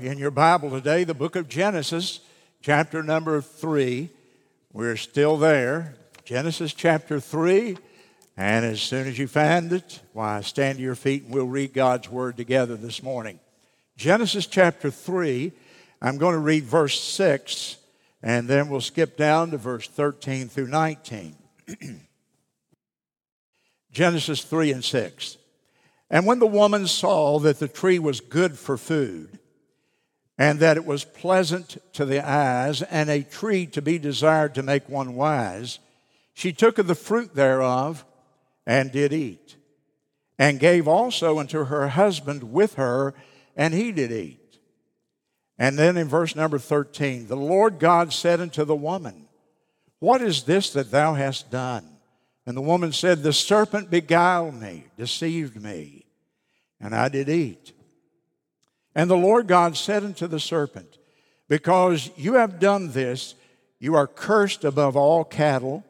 in your Bible today the book of Genesis, chapter number 3. We're still there. Genesis chapter 3. And as soon as you find it, why, stand to your feet and we'll read God's word together this morning. Genesis chapter 3, I'm going to read verse 6, and then we'll skip down to verse 13 through 19. Genesis 3 and 6. And when the woman saw that the tree was good for food, and that it was pleasant to the eyes, and a tree to be desired to make one wise, she took of the fruit thereof and did eat, and gave also unto her husband with her, and he did eat. And then in verse number 13, the Lord God said unto the woman, What is this that thou hast done? And the woman said, The serpent beguiled me, deceived me, and I did eat. And the Lord God said unto the serpent, Because you have done this, you are cursed above all cattle,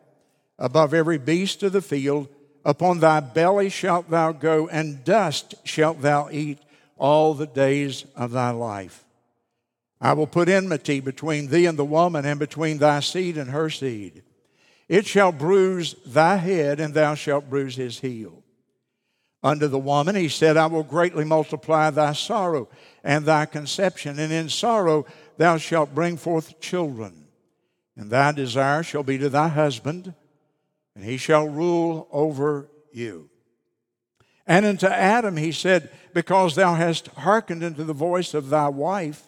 above every beast of the field. Upon thy belly shalt thou go, and dust shalt thou eat all the days of thy life. I will put enmity between thee and the woman, and between thy seed and her seed. It shall bruise thy head, and thou shalt bruise his heel. Unto the woman he said, I will greatly multiply thy sorrow and thy conception, and in sorrow thou shalt bring forth children. And thy desire shall be to thy husband, and he shall rule over you. And unto Adam he said, Because thou hast hearkened unto the voice of thy wife,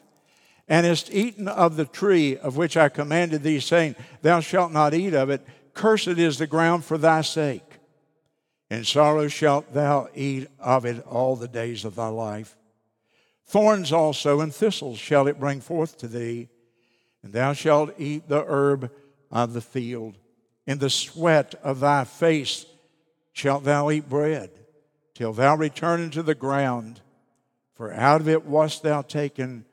and hast eaten of the tree of which I commanded thee, saying, Thou shalt not eat of it, cursed is the ground for thy sake. In sorrow shalt thou eat of it all the days of thy life. Thorns also and thistles shall it bring forth to thee, and thou shalt eat the herb of the field. In the sweat of thy face shalt thou eat bread, till thou return into the ground, for out of it wast thou taken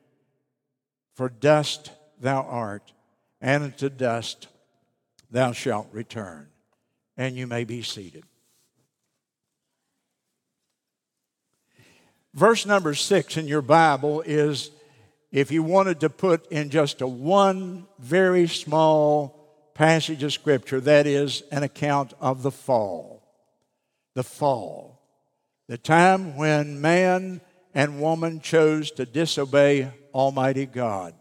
for dust thou art, and unto dust thou shalt return. And you may be seated. Verse number six in your Bible is if you wanted to put in just a one very small passage of Scripture, that is an account of the fall. The fall. The time when man and woman chose to disobey Almighty God.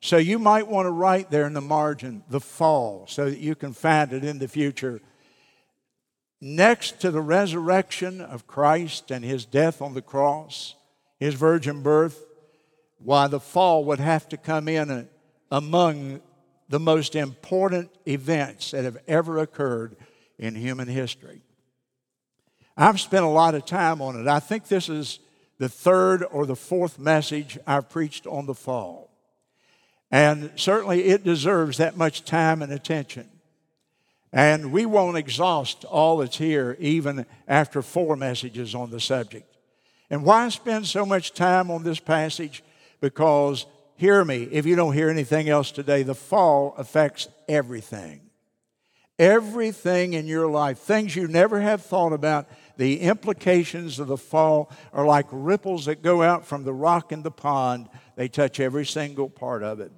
So you might want to write there in the margin the fall so that you can find it in the future. Next to the resurrection of Christ and his death on the cross, his virgin birth, why the fall would have to come in among the most important events that have ever occurred in human history. I've spent a lot of time on it. I think this is the third or the fourth message I've preached on the fall. And certainly it deserves that much time and attention. And we won't exhaust all that's here even after four messages on the subject. And why spend so much time on this passage? Because, hear me, if you don't hear anything else today, the fall affects everything. Everything in your life, things you never have thought about, the implications of the fall are like ripples that go out from the rock in the pond. They touch every single part of it.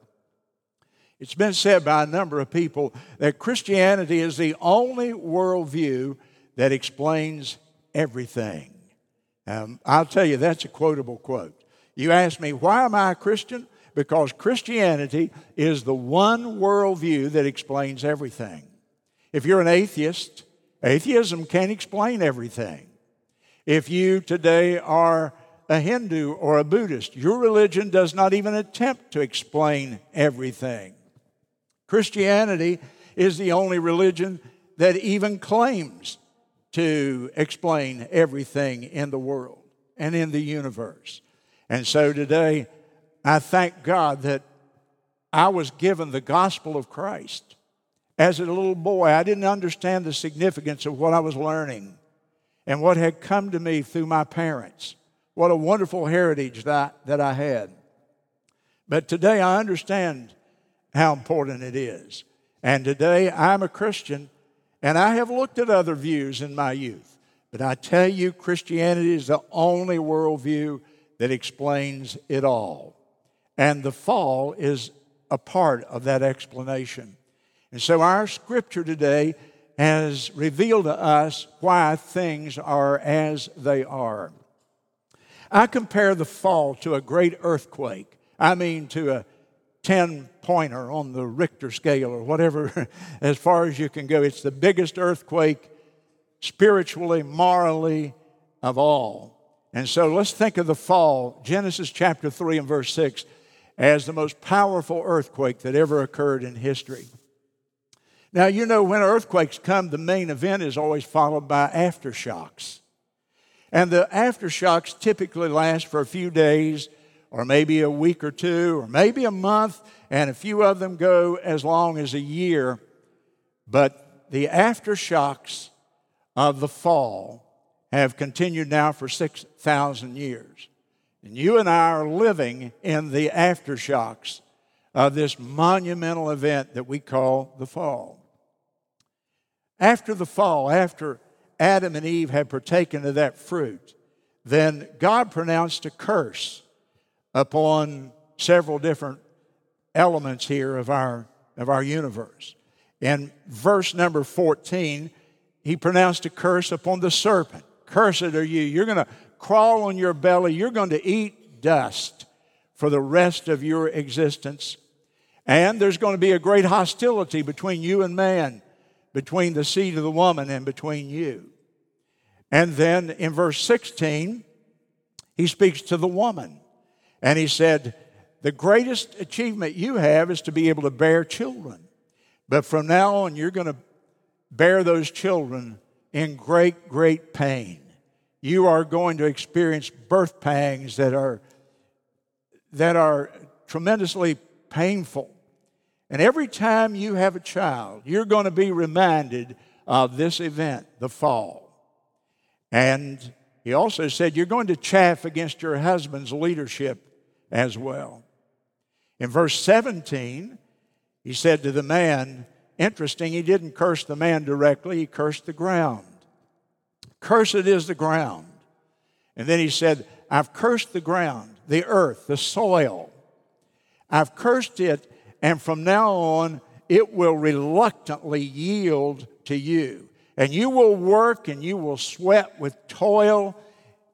It's been said by a number of people that Christianity is the only worldview that explains everything. Um, I'll tell you, that's a quotable quote. You ask me, why am I a Christian? Because Christianity is the one worldview that explains everything. If you're an atheist, atheism can't explain everything. If you today are a Hindu or a Buddhist, your religion does not even attempt to explain everything. Christianity is the only religion that even claims to explain everything in the world and in the universe. And so today, I thank God that I was given the gospel of Christ. As a little boy, I didn't understand the significance of what I was learning and what had come to me through my parents. What a wonderful heritage that, that I had. But today I understand how important it is. And today I'm a Christian and I have looked at other views in my youth. But I tell you, Christianity is the only worldview that explains it all. And the fall is a part of that explanation. And so our scripture today has revealed to us why things are as they are. I compare the fall to a great earthquake. I mean, to a 10 pointer on the Richter scale or whatever, as far as you can go. It's the biggest earthquake spiritually, morally, of all. And so let's think of the fall, Genesis chapter 3 and verse 6, as the most powerful earthquake that ever occurred in history. Now, you know, when earthquakes come, the main event is always followed by aftershocks. And the aftershocks typically last for a few days, or maybe a week or two, or maybe a month, and a few of them go as long as a year. But the aftershocks of the fall have continued now for 6,000 years. And you and I are living in the aftershocks of this monumental event that we call the fall. After the fall, after Adam and Eve had partaken of that fruit, then God pronounced a curse upon several different elements here of our, of our universe. In verse number 14, he pronounced a curse upon the serpent. Cursed are you. You're going to crawl on your belly. You're going to eat dust for the rest of your existence. And there's going to be a great hostility between you and man, between the seed of the woman and between you. And then in verse 16, he speaks to the woman. And he said, The greatest achievement you have is to be able to bear children. But from now on, you're going to bear those children in great, great pain. You are going to experience birth pangs that are, that are tremendously painful. And every time you have a child, you're going to be reminded of this event, the fall. And he also said, You're going to chafe against your husband's leadership as well. In verse 17, he said to the man, Interesting, he didn't curse the man directly, he cursed the ground. Cursed is the ground. And then he said, I've cursed the ground, the earth, the soil. I've cursed it, and from now on, it will reluctantly yield to you. And you will work and you will sweat with toil.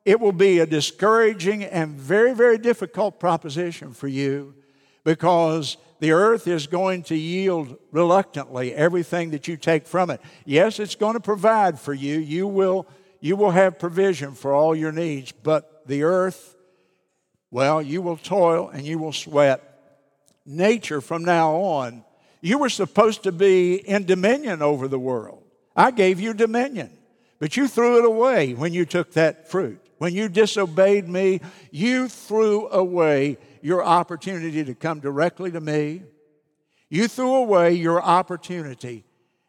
It will be a discouraging and very, very difficult proposition for you because the earth is going to yield reluctantly everything that you take from it. Yes, it's going to provide for you. You will, you will have provision for all your needs, but the earth, well, you will toil and you will sweat. Nature from now on, you were supposed to be in dominion over the world. I gave you dominion, but you threw it away when you took that fruit. When you disobeyed me, you threw away your opportunity to come directly to me. You threw away your opportunity.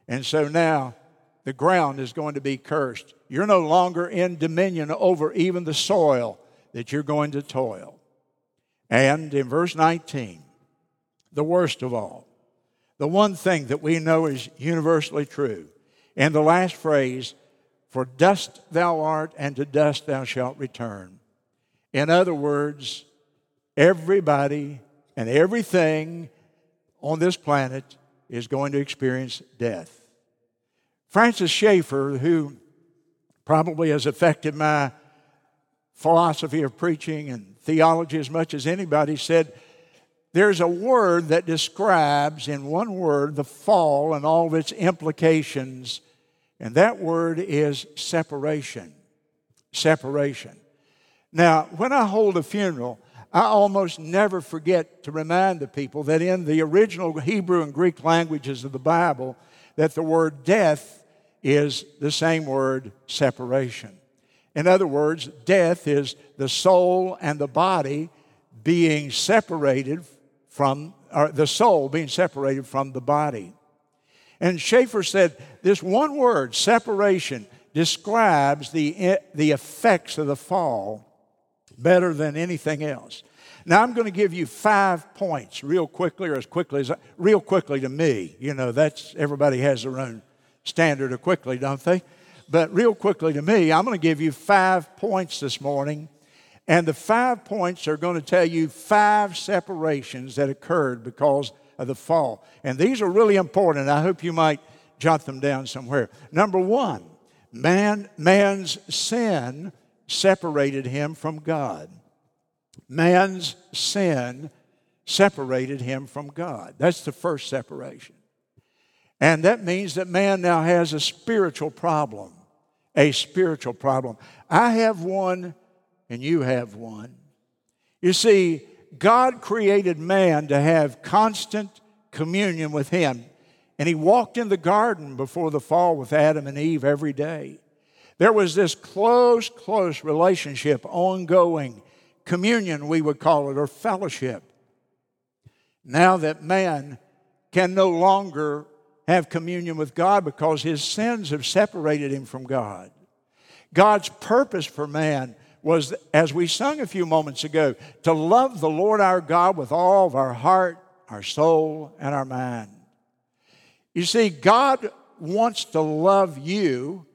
And so now the ground is going to be cursed. You're no longer in dominion over even the soil that you're going to toil. And in verse 19, the worst of all, the one thing that we know is universally true. And the last phrase, for dust thou art, and to dust thou shalt return. In other words, Everybody and everything on this planet is going to experience death. Francis Schaeffer, who probably has affected my philosophy of preaching and theology as much as anybody, said, There's a word that describes, in one word, the fall and all of its implications, and that word is separation. Separation. Now, when I hold a funeral, I almost never forget to remind the people that in the original Hebrew and Greek languages of the Bible, that the word death is the same word separation. In other words, death is the soul and the body being separated from, or the soul being separated from the body. And Schaeffer said this one word, separation, describes the, the effects of the fall better than anything else. Now I'm going to give you five points real quickly or as quickly as real quickly to me. You know, that's everybody has their own standard of quickly, don't they? But real quickly to me, I'm going to give you five points this morning And the five points are going to tell you five separations that occurred because of the fall. And these are really important. I hope you might jot them down somewhere. Number one, man, man's sin separated him from God. Man's sin separated him from God. That's the first separation. And that means that man now has a spiritual problem. A spiritual problem. I have one, and you have one. You see, God created man to have constant communion with Him. And He walked in the garden before the fall with Adam and Eve every day. There was this close, close relationship, ongoing communion, we would call it, or fellowship. Now that man can no longer have communion with God because his sins have separated him from God. God's purpose for man was, as we sung a few moments ago, to love the Lord our God with all of our heart, our soul, and our mind. You see, God wants to love you,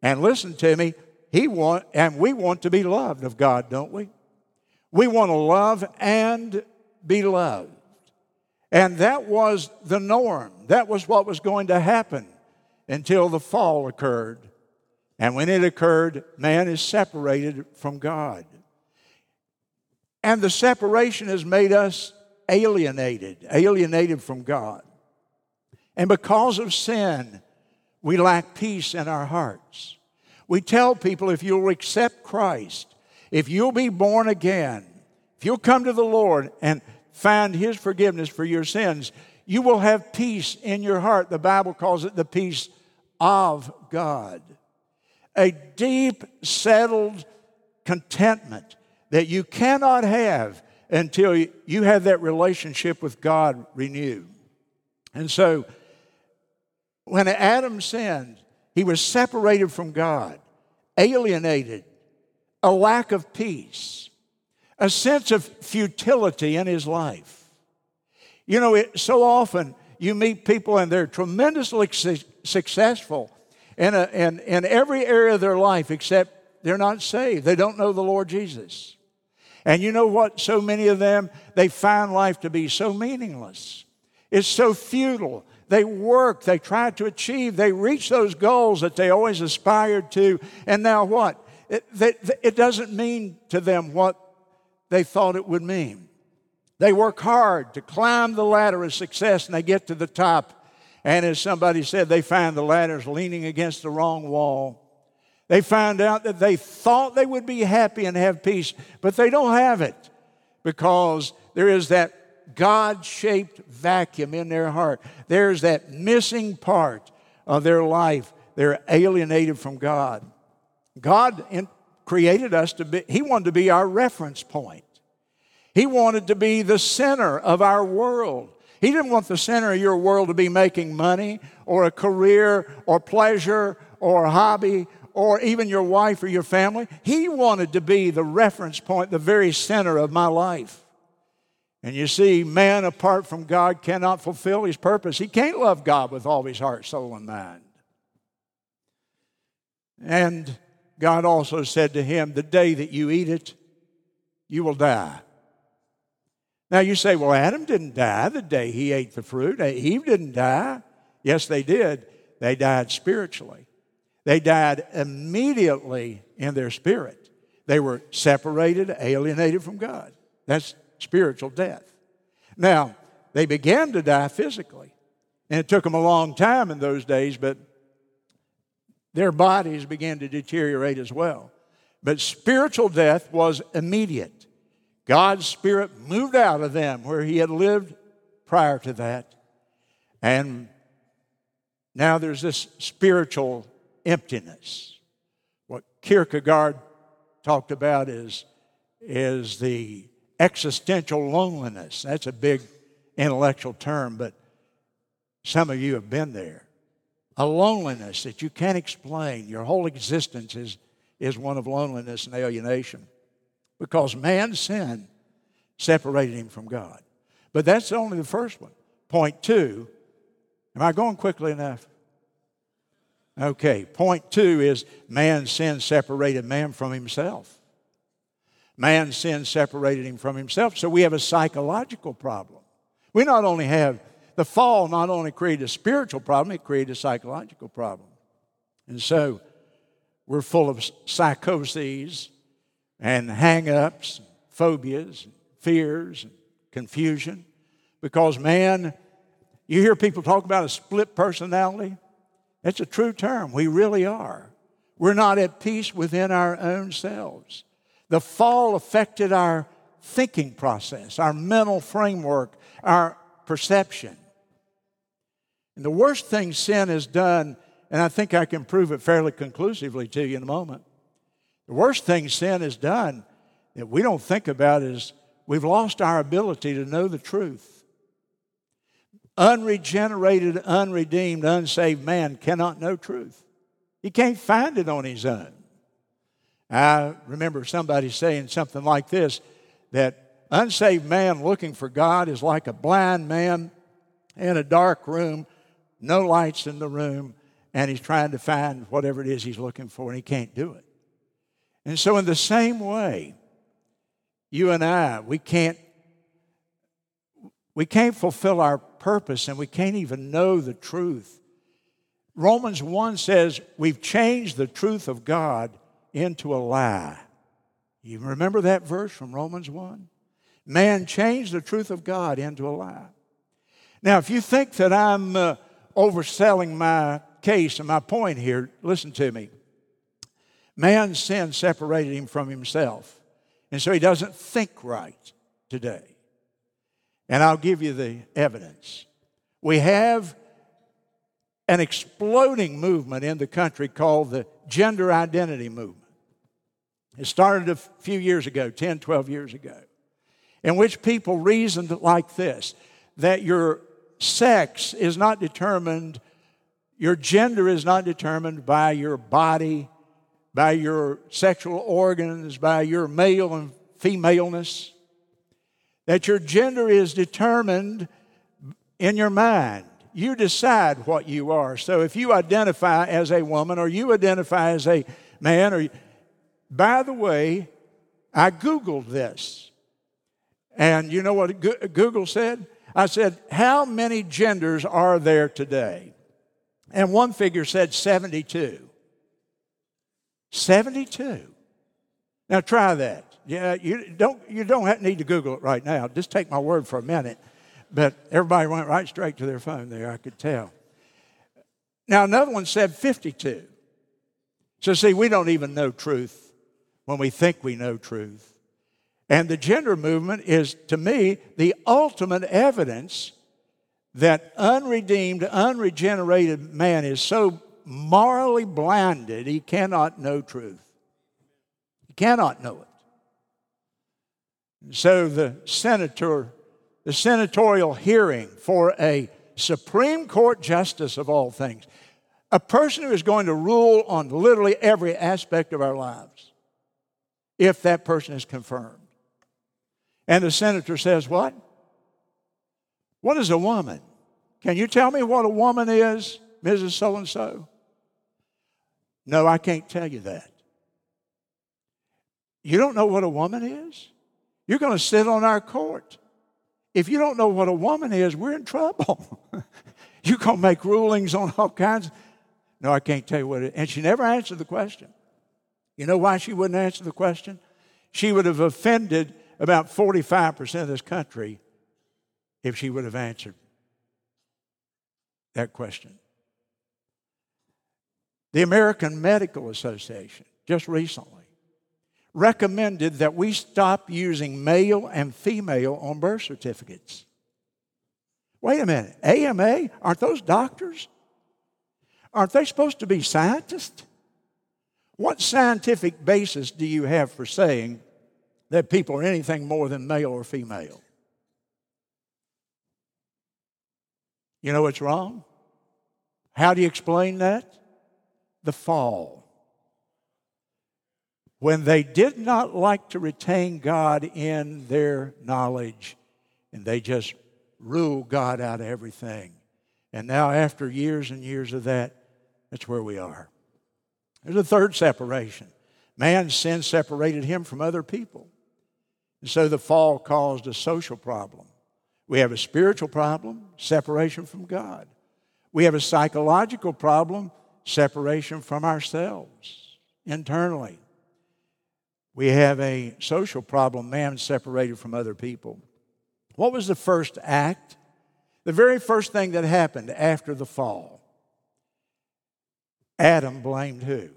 and listen to me, He want, and we want to be loved of God, don't we? We want to love and be loved. And that was the norm. That was what was going to happen until the fall occurred. And when it occurred, man is separated from God. And the separation has made us alienated, alienated from God. And because of sin, we lack peace in our hearts. We tell people if you'll accept Christ, if you'll be born again, if you'll come to the Lord and find His forgiveness for your sins, you will have peace in your heart. The Bible calls it the peace of God. A deep, settled contentment that you cannot have until you have that relationship with God renewed. And so, when Adam sinned, he was separated from God, alienated, a lack of peace a sense of futility in his life. You know, it, so often you meet people and they're tremendously su- successful in, a, in, in every area of their life except they're not saved. They don't know the Lord Jesus. And you know what? So many of them, they find life to be so meaningless. It's so futile. They work, they try to achieve, they reach those goals that they always aspired to. And now what? It, they, it doesn't mean to them what they thought it would mean. They work hard to climb the ladder of success and they get to the top. And as somebody said, they find the ladders leaning against the wrong wall. They find out that they thought they would be happy and have peace, but they don't have it because there is that God shaped vacuum in their heart. There's that missing part of their life. They're alienated from God. God created us to be, He wanted to be our reference point. He wanted to be the center of our world. He didn't want the center of your world to be making money or a career or pleasure or a hobby or even your wife or your family. He wanted to be the reference point, the very center of my life. And you see, man apart from God cannot fulfill his purpose. He can't love God with all his heart, soul, and mind. And God also said to him, The day that you eat it, you will die. Now you say, well, Adam didn't die the day he ate the fruit. Eve didn't die. Yes, they did. They died spiritually. They died immediately in their spirit. They were separated, alienated from God. That's spiritual death. Now, they began to die physically. And it took them a long time in those days, but their bodies began to deteriorate as well. But spiritual death was immediate. God's Spirit moved out of them where He had lived prior to that. And now there's this spiritual emptiness. What Kierkegaard talked about is, is the existential loneliness. That's a big intellectual term, but some of you have been there. A loneliness that you can't explain. Your whole existence is, is one of loneliness and alienation because man's sin separated him from God. But that's only the first one. Point two, am I going quickly enough? Okay, point two is man's sin separated man from himself. Man's sin separated him from himself. So we have a psychological problem. We not only have the fall, not only created a spiritual problem, it created a psychological problem. And so we're full of psychoses and hang ups, phobias, fears, and confusion because man, you hear people talk about a split personality. That's a true term. We really are. We're not at peace within our own selves. The fall affected our thinking process, our mental framework, our perception. And the worst thing sin has done, and I think I can prove it fairly conclusively to you in a moment, the worst thing sin has done that we don't think about is we've lost our ability to know the truth. Unregenerated, unredeemed, unsaved man cannot know truth. He can't find it on his own. I remember somebody saying something like this that unsaved man looking for God is like a blind man in a dark room, no lights in the room, and he's trying to find whatever it is he's looking for, and he can't do it. And so, in the same way, you and I, we can't we can't fulfill our purpose and we can't even know the truth Romans 1 says we've changed the truth of God into a lie. You remember that verse from Romans 1? Man changed the truth of God into a lie. Now, if you think that I'm uh, overselling my case and my point here, listen to me. Man's sin separated him from himself, and so he doesn't think right today. And I'll give you the evidence. We have an exploding movement in the country called the gender identity movement. It started a few years ago, 10, 12 years ago, in which people reasoned like this that your sex is not determined, your gender is not determined by your body, by your sexual organs, by your male and femaleness, that your gender is determined in your mind you decide what you are. So if you identify as a woman or you identify as a man, or by the way, I Googled this. And you know what Google said? I said, How many genders are there today? And one figure said 72. 72. Now try that. Yeah, you don't, you don't need to Google it right now. Just take my word for a minute. But everybody went right straight to their phone there, I could tell. Now, another one said 52. So, see, we don't even know truth when we think we know truth. And the gender movement is, to me, the ultimate evidence that unredeemed, unregenerated man is so morally blinded he cannot know truth. He cannot know it. So the senator the senatorial hearing for a Supreme Court justice of all things, a person who is going to rule on literally every aspect of our lives, if that person is confirmed. And the senator says, What? What is a woman? Can you tell me what a woman is, Mrs. So and so? No, I can't tell you that. You don't know what a woman is? You're going to sit on our court. If you don't know what a woman is, we're in trouble. You're going to make rulings on all kinds. No, I can't tell you what it is. And she never answered the question. You know why she wouldn't answer the question? She would have offended about 45% of this country if she would have answered that question. The American Medical Association, just recently, recommended that we stop using male and female on birth certificates. Wait a minute, AMA? Aren't those doctors? Aren't they supposed to be scientists? What scientific basis do you have for saying that people are anything more than male or female? You know what's wrong? How do you explain that? The fall when they did not like to retain God in their knowledge and they just ruled God out of everything. And now, after years and years of that, that's where we are. There's a third separation. Man's sin separated him from other people. And so the fall caused a social problem. We have a spiritual problem, separation from God. We have a psychological problem, separation from ourselves internally. We have a social problem, man separated from other people. What was the first act? The very first thing that happened after the fall. Adam blamed who?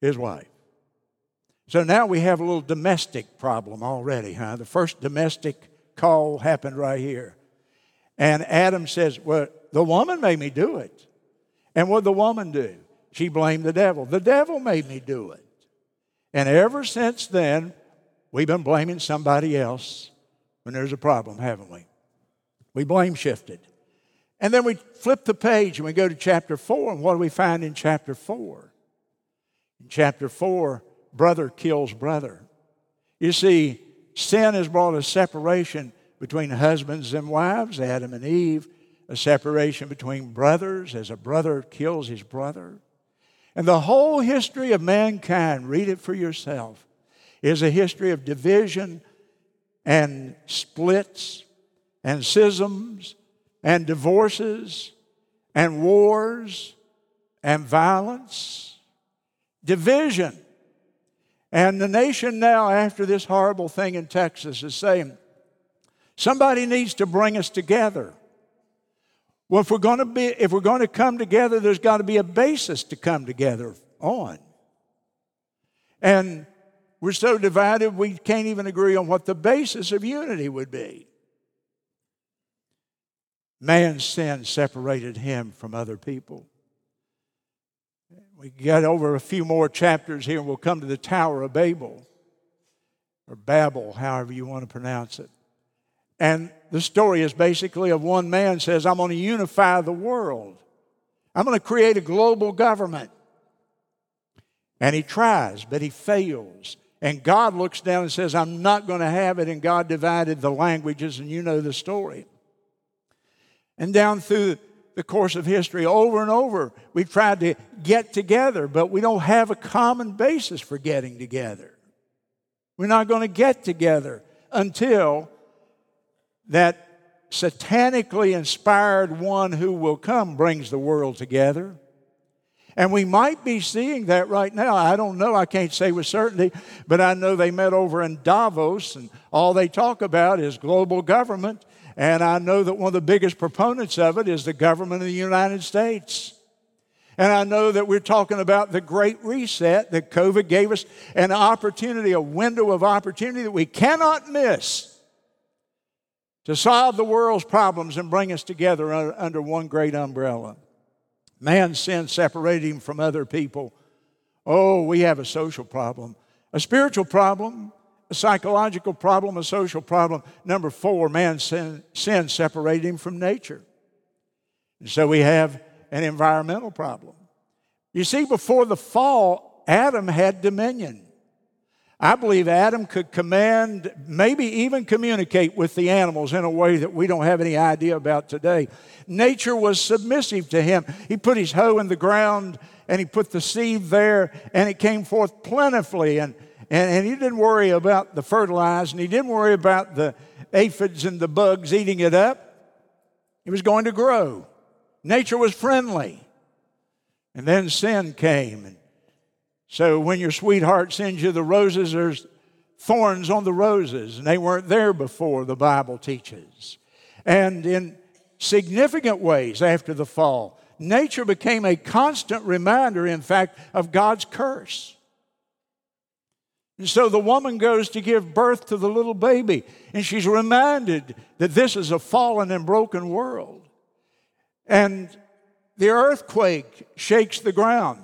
His wife. So now we have a little domestic problem already, huh? The first domestic call happened right here. And Adam says, Well, the woman made me do it. And what the woman do? She blamed the devil. The devil made me do it. And ever since then, we've been blaming somebody else when there's a problem, haven't we? We blame shifted. And then we flip the page and we go to chapter 4. And what do we find in chapter 4? In chapter 4, brother kills brother. You see, sin has brought a separation between husbands and wives, Adam and Eve, a separation between brothers as a brother kills his brother. And the whole history of mankind, read it for yourself, is a history of division and splits and schisms and divorces and wars and violence. Division. And the nation now, after this horrible thing in Texas, is saying, somebody needs to bring us together. Well, if we're going to be, if we're going to come together, there's got to be a basis to come together on. And we're so divided we can't even agree on what the basis of unity would be. Man's sin separated him from other people. We get over a few more chapters here and we'll come to the Tower of Babel, or Babel, however you want to pronounce it. And the story is basically of one man says, I'm going to unify the world. I'm going to create a global government. And he tries, but he fails. And God looks down and says, I'm not going to have it. And God divided the languages, and you know the story. And down through the course of history, over and over, we've tried to get together, but we don't have a common basis for getting together. We're not going to get together until that satanically inspired one who will come brings the world together. And we might be seeing that right now. I don't know. I can't say with certainty, but I know they met over in Davos, and all they talk about is global government. And I know that one of the biggest proponents of it is the government of the United States. And I know that we're talking about the great reset that COVID gave us an opportunity, a window of opportunity that we cannot miss to solve the world's problems and bring us together under one great umbrella. Man's sin separated him from other people. Oh, we have a social problem, a spiritual problem, a psychological problem, a social problem. Number four, man's sin, sin separated him from nature. And so we have an environmental problem. You see, before the fall, Adam had dominion. I believe Adam could command, maybe even communicate with the animals in a way that we don't have any idea about today. Nature was submissive to him. He put his hoe in the ground and he put the seed there and it came forth plentifully. And, and, and he didn't worry about the fertilizing, he didn't worry about the aphids and the bugs eating it up. It was going to grow. Nature was friendly. And then sin came and so when your sweetheart sends you the roses, there's thorns on the roses, and they weren't there before, the Bible teaches. And in significant ways after the fall, nature became a constant reminder, in fact, of God's curse. And so the woman goes to give birth to the little baby, and she's reminded that this is a fallen and broken world. And the earthquake shakes the ground.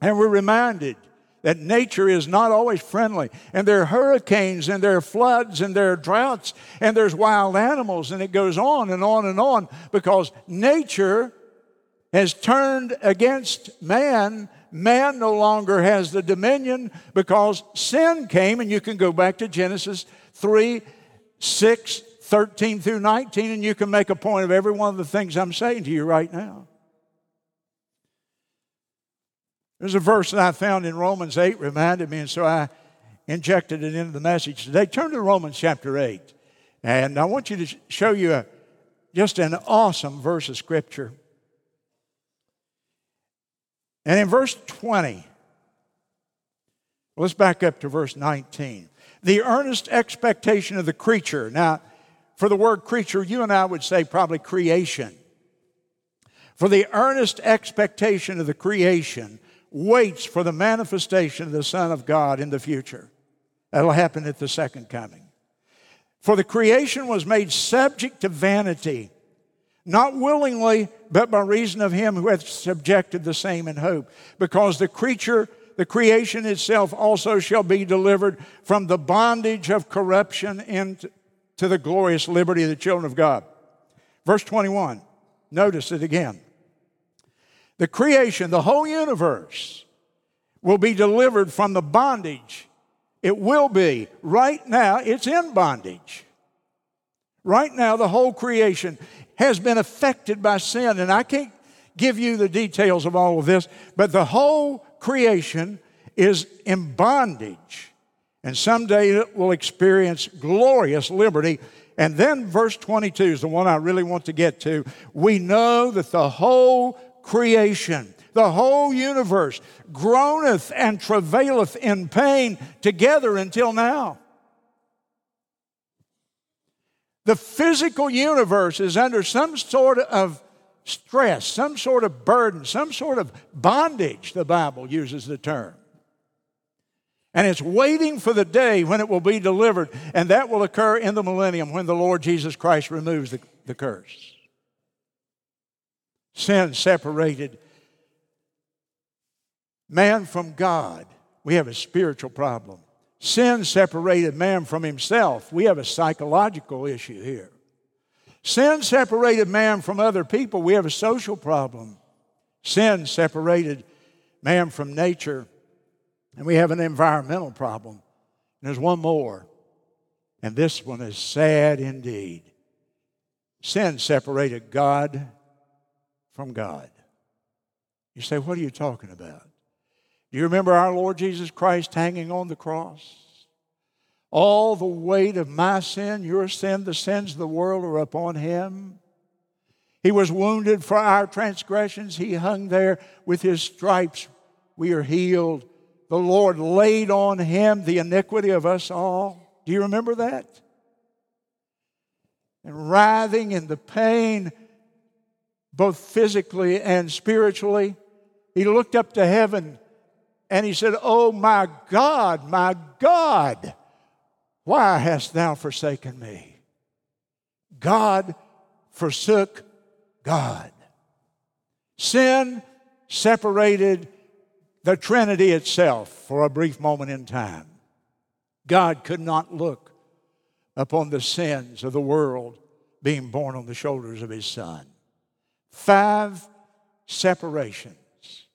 And we're reminded that nature is not always friendly. And there are hurricanes, and there are floods, and there are droughts, and there's wild animals, and it goes on and on and on because nature has turned against man. Man no longer has the dominion because sin came, and you can go back to Genesis 3 6, 13 through 19, and you can make a point of every one of the things I'm saying to you right now. There's a verse that I found in Romans 8 reminded me, and so I injected it into the message today. Turn to Romans chapter 8. And I want you to show you a, just an awesome verse of Scripture. And in verse 20, let's back up to verse 19. The earnest expectation of the creature. Now, for the word creature, you and I would say probably creation. For the earnest expectation of the creation waits for the manifestation of the Son of God in the future. That'll happen at the second coming. For the creation was made subject to vanity, not willingly, but by reason of him who hath subjected the same in hope. Because the creature, the creation itself also shall be delivered from the bondage of corruption into the glorious liberty of the children of God. Verse 21, notice it again. The creation, the whole universe, will be delivered from the bondage. It will be. Right now, it's in bondage. Right now, the whole creation has been affected by sin. And I can't give you the details of all of this, but the whole creation is in bondage. And someday it will experience glorious liberty. And then verse 22 is the one I really want to get to. We know that the whole creation. The whole universe groaneth and travaileth in pain together until now. The physical universe is under some sort of stress, some sort of burden, some sort of bondage, the Bible uses the term. And it's waiting for the day when it will be delivered, and that will occur in the millennium when the Lord Jesus Christ removes the, the curse. Sin separated man from God. We have a spiritual problem. Sin separated man from himself. We have a psychological issue here. Sin separated man from other people. We have a social problem. Sin separated man from nature. And we have an environmental problem. And there's one more. And this one is sad indeed. Sin separated God from God. You say, What are you talking about? Do you remember our Lord Jesus Christ hanging on the cross? All the weight of my sin, your sin, the sins of the world are upon him. He was wounded for our transgressions. He hung there with his stripes. We are healed. The Lord laid on him the iniquity of us all. Do you remember that? And writhing in the pain both physically and spiritually. He looked up to heaven and he said, Oh, my God, my God, why hast thou forsaken me? God forsook God. Sin separated the Trinity itself for a brief moment in time. God could not look upon the sins of the world being borne on the shoulders of his Son. Five separations.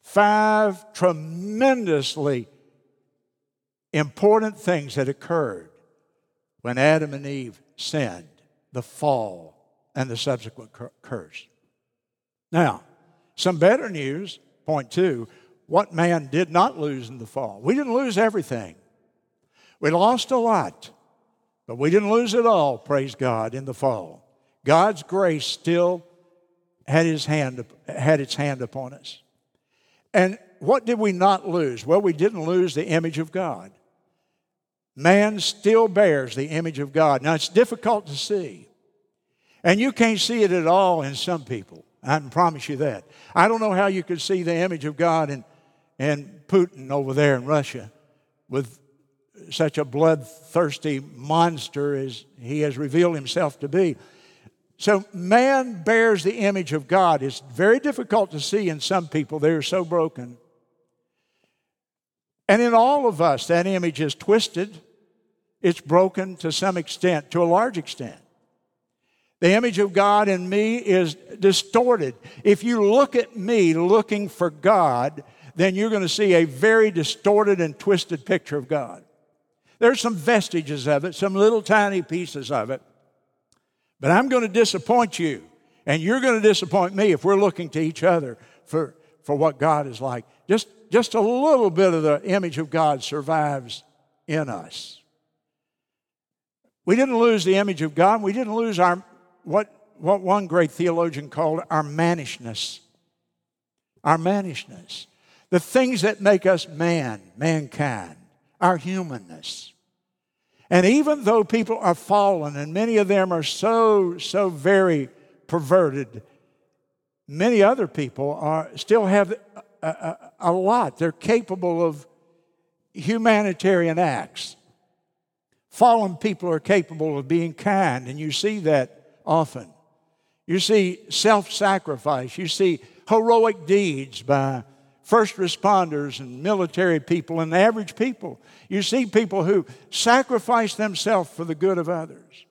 Five tremendously important things that occurred when Adam and Eve sinned, the fall, and the subsequent curse. Now, some better news, point two, what man did not lose in the fall. We didn't lose everything. We lost a lot, but we didn't lose it all, praise God, in the fall. God's grace still had, his hand, had its hand upon us. And what did we not lose? Well, we didn't lose the image of God. Man still bears the image of God. Now, it's difficult to see. And you can't see it at all in some people. I can promise you that. I don't know how you could see the image of God in, in Putin over there in Russia with such a bloodthirsty monster as he has revealed himself to be. So, man bears the image of God. It's very difficult to see in some people. They're so broken. And in all of us, that image is twisted, it's broken to some extent, to a large extent. The image of God in me is distorted. If you look at me looking for God, then you're going to see a very distorted and twisted picture of God. There's some vestiges of it, some little tiny pieces of it. But I'm going to disappoint you, and you're going to disappoint me if we're looking to each other for, for what God is like. Just just a little bit of the image of God survives in us. We didn't lose the image of God. We didn't lose our what what one great theologian called our mannishness. Our mannishness. The things that make us man, mankind, our humanness. And even though people are fallen, and many of them are so, so very perverted, many other people are, still have a, a, a lot. They're capable of humanitarian acts. Fallen people are capable of being kind, and you see that often. You see self sacrifice. You see heroic deeds by first responders and military people and average people. You see people who sacrifice themselves for the good of others.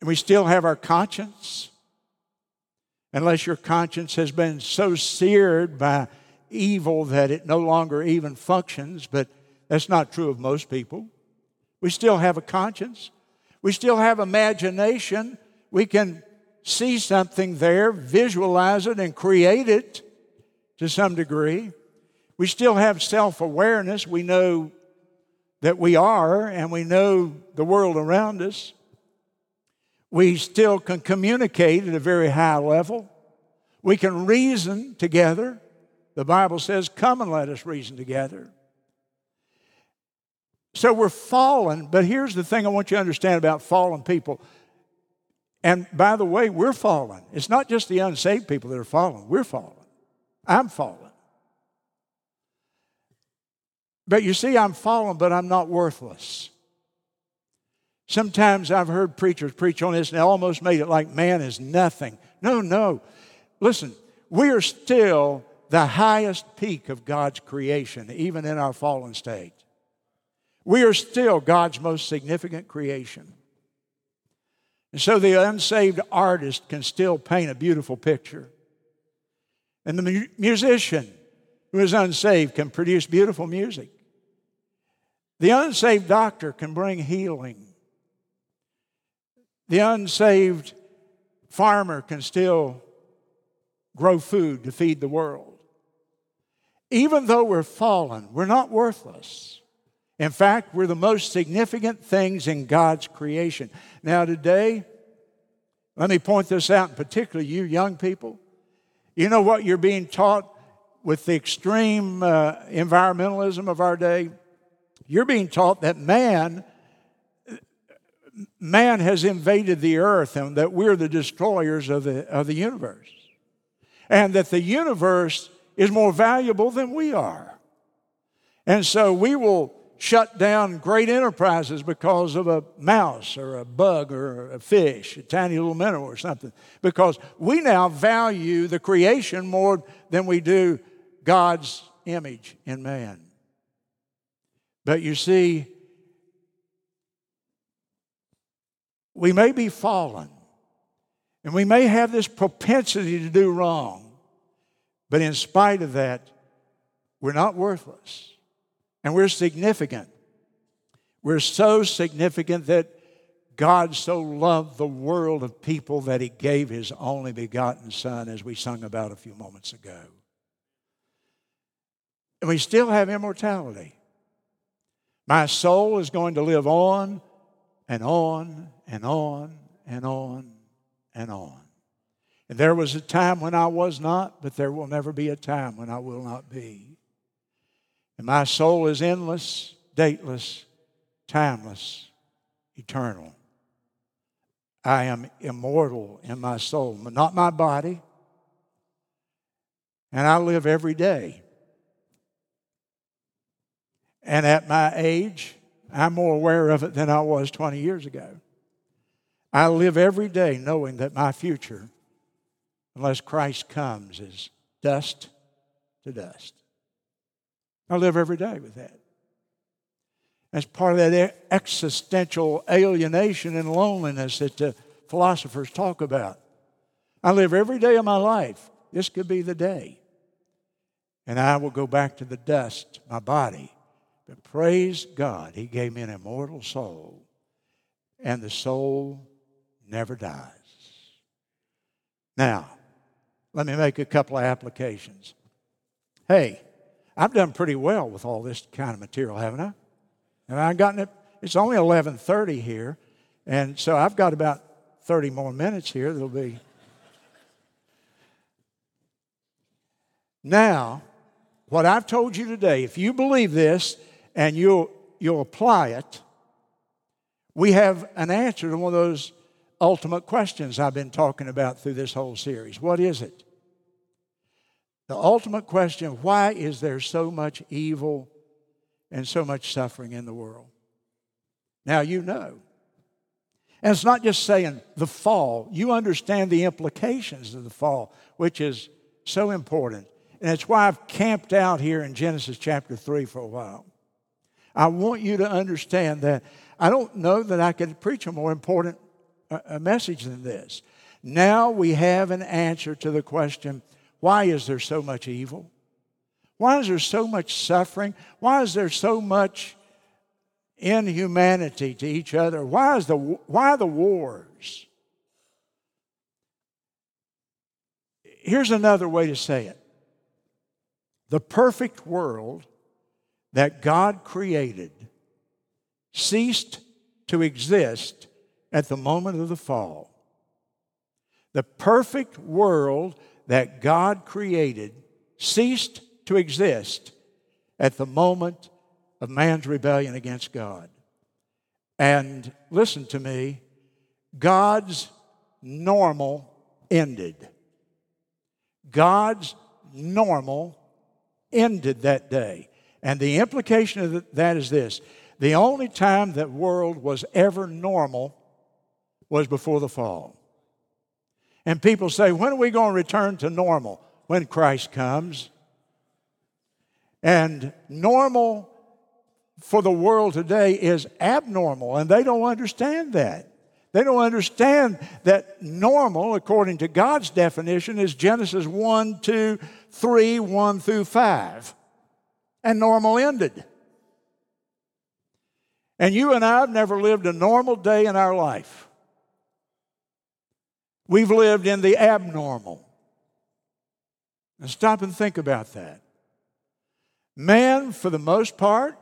And we still have our conscience. Unless your conscience has been so seared by evil that it no longer even functions, but that's not true of most people. We still have a conscience. We still have imagination we can see something there, visualize it, and create it to some degree. We still have self awareness. We know that we are, and we know the world around us. We still can communicate at a very high level. We can reason together. The Bible says, Come and let us reason together. So we're fallen, but here's the thing I want you to understand about fallen people and by the way, we're fallen. It's not just the unsaved people that are fallen, we're fallen. I'm fallen. But you see, I'm fallen, but I'm not worthless. Sometimes I've heard preachers preach on this and they almost made it like man is nothing. No, no. Listen, we are still the highest peak of God's creation, even in our fallen state. We are still God's most significant creation. And so the unsaved artist can still paint a beautiful picture. And the mu- musician who is unsaved can produce beautiful music. The unsaved doctor can bring healing. The unsaved farmer can still grow food to feed the world. Even though we're fallen, we're not worthless. In fact, we're the most significant things in God's creation. Now, today, let me point this out, particularly you young people. You know what you're being taught with the extreme uh, environmentalism of our day? You're being taught that man man has invaded the earth and that we're the destroyers of the, of the universe. And that the universe is more valuable than we are. And so we will shut down great enterprises because of a mouse or a bug or a fish, a tiny little minnow or something. Because we now value the creation more than we do God's image in man. But you see, we may be fallen and we may have this propensity to do wrong, but in spite of that, we're not worthless. And we're significant. We're so significant that God so loved the world of people that he gave his only begotten Son, as we sung about a few moments ago. And we still have immortality. My soul is going to live on and on and on and on and on. And there was a time when I was not, but there will never be a time when I will not be. And my soul is endless, dateless, timeless, eternal. I am immortal in my soul, but not my body. And I live every day. And at my age, I'm more aware of it than I was 20 years ago. I live every day knowing that my future, unless Christ comes, is dust to dust. I live every day with that. That's part of that existential alienation and loneliness that the philosophers talk about. I live every day of my life. This could be the day. And I will go back to the dust, my body. But praise God, He gave me an immortal soul, and the soul never dies. Now, let me make a couple of applications. Hey, I've done pretty well with all this kind of material, haven't I? And I've gotten it? It's only 11:30 here, and so I've got about 30 more minutes here. There'll be. Now, what I've told you today, if you believe this and you'll, you'll apply it, we have an answer to one of those ultimate questions I've been talking about through this whole series. What is it? The ultimate question why is there so much evil and so much suffering in the world? Now you know. And it's not just saying the fall, you understand the implications of the fall, which is so important. And it's why I've camped out here in Genesis chapter 3 for a while. I want you to understand that I don't know that I could preach a more important uh, message than this. Now we have an answer to the question why is there so much evil? Why is there so much suffering? Why is there so much inhumanity to each other? Why, is the, why the wars? Here's another way to say it the perfect world that God created ceased to exist at the moment of the fall. The perfect world that God created ceased to exist at the moment of man's rebellion against God. And listen to me, God's normal ended. God's normal ended that day. And the implication of that is this the only time that world was ever normal was before the fall. And people say, when are we going to return to normal? When Christ comes. And normal for the world today is abnormal, and they don't understand that. They don't understand that normal, according to God's definition, is Genesis 1, 2, 3, 1 through 5. And normal ended. And you and I have never lived a normal day in our life. We've lived in the abnormal. Now stop and think about that. Man, for the most part,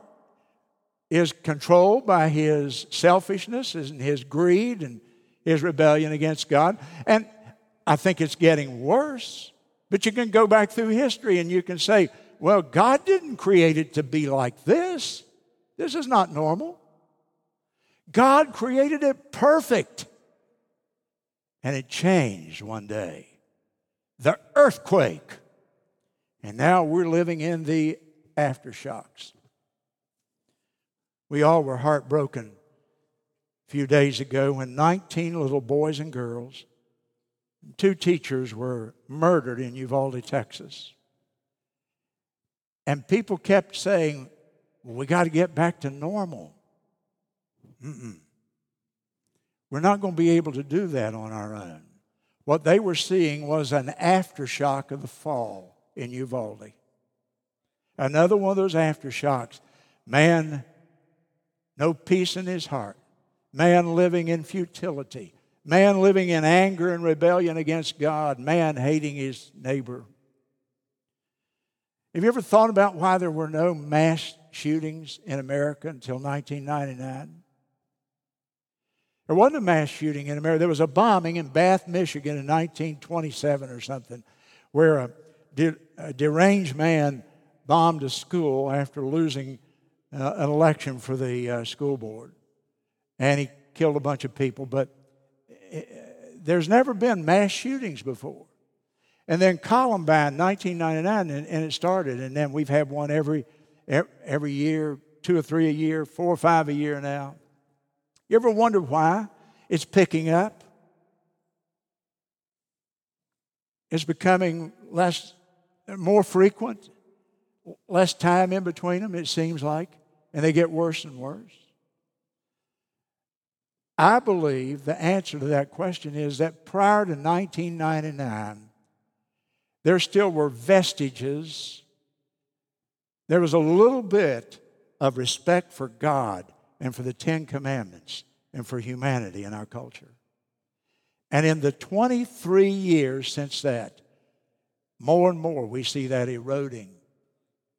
is controlled by his selfishness and his greed and his rebellion against God. And I think it's getting worse. But you can go back through history and you can say, well, God didn't create it to be like this. This is not normal. God created it perfect. And it changed one day. The earthquake. And now we're living in the aftershocks. We all were heartbroken a few days ago when 19 little boys and girls, two teachers were murdered in Uvalde, Texas. And people kept saying, well, we got to get back to normal. Mm-mm. We're not going to be able to do that on our own. What they were seeing was an aftershock of the fall in Uvalde. Another one of those aftershocks. Man no peace in his heart, man living in futility, man living in anger and rebellion against God, man hating his neighbor. Have you ever thought about why there were no mass shootings in America until 1999? There wasn't a mass shooting in America. There was a bombing in Bath, Michigan in 1927 or something, where a, de- a deranged man bombed a school after losing uh, an election for the uh, school board. And he killed a bunch of people, but uh, there's never been mass shootings before. And then Columbine, 1999, and, and, it started. And then we've had one every, every year, two or three a year, four or five a year now. You ever wonder why it's picking up? It's becoming less, more frequent less time in between them, it seems like, and they get worse and worse? I believe the answer to that question is that prior to 1999, there still were vestiges. There was a little bit of respect for God and for the Ten Commandments and for humanity in our culture. And in the 23 years since that, more and more we see that eroding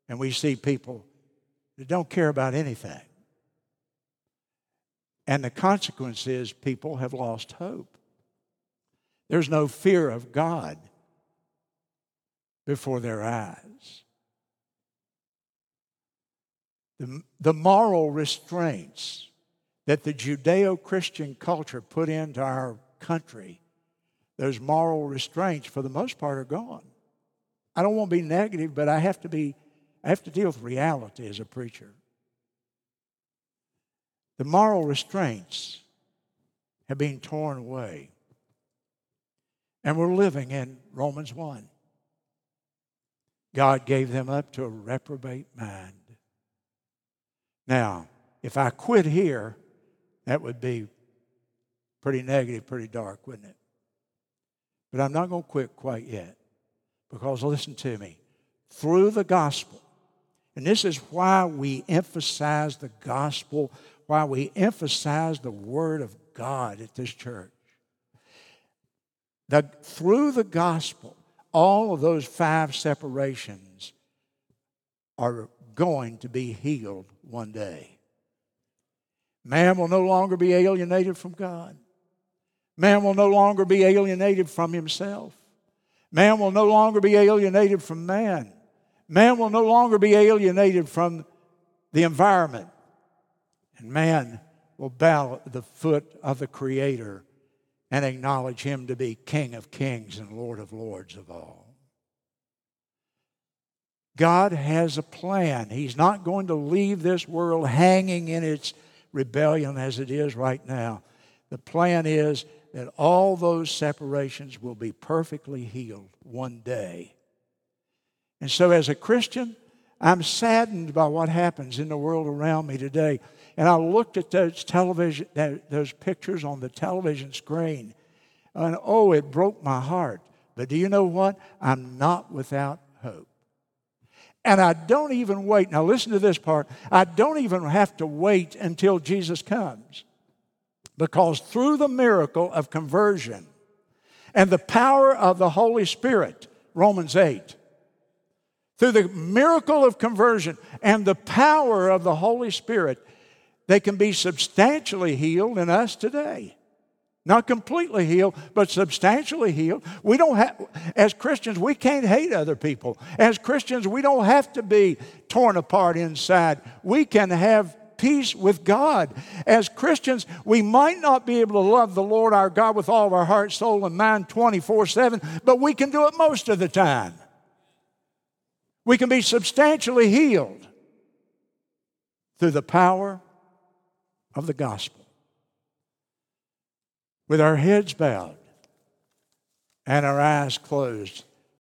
And we see people that don't care about anything. And the consequence is people have lost hope. There's no fear of God before their eyes. The, the moral restraints that the Judeo Christian culture put into our country, those moral restraints, for the most part, are gone. I don't want to be negative, but I have to be, I have to deal with reality as a preacher. The moral restraints have been torn away. And we're living in Romans 1. God gave them up to a reprobate mind. Now, if I quit here, that would be pretty negative, pretty dark, wouldn't it? But I'm not going to quit quite yet. Because listen to me, through the gospel, and this is why we emphasize the gospel, why we emphasize the word of God at this church. That through the gospel, all of those five separations are going to be healed one day. Man will no longer be alienated from God. Man will no longer be alienated from himself. Man will no longer be alienated from man. Man will no longer be alienated from the environment. And man will bow at the foot of the Creator and acknowledge Him to be King of kings and Lord of lords of all. God has a plan. He's not going to leave this world hanging in its rebellion as it is right now. The plan is that all those separations will be perfectly healed one day. And so, as a Christian, I'm saddened by what happens in the world around me today. And I looked at those television, those pictures on the television screen, and oh, it broke my heart. But do you know what? I'm not without hope. And I don't even wait. Now, listen to this part. I don't even have to wait until Jesus comes. Because through the miracle of conversion and the power of the Holy Spirit, Romans 8, through the miracle of conversion and the power of the Holy Spirit, they can be substantially healed in us today. Not completely healed, but substantially healed. We don't have, as Christians, we can't hate other people. As Christians, we don't have to be torn apart inside. We can have peace with God. As Christians, we might not be able to love the Lord our God with all of our heart, soul, and mind 24 7, but we can do it most of the time. We can be substantially healed through the power of the gospel. With our heads bowed and our eyes closed,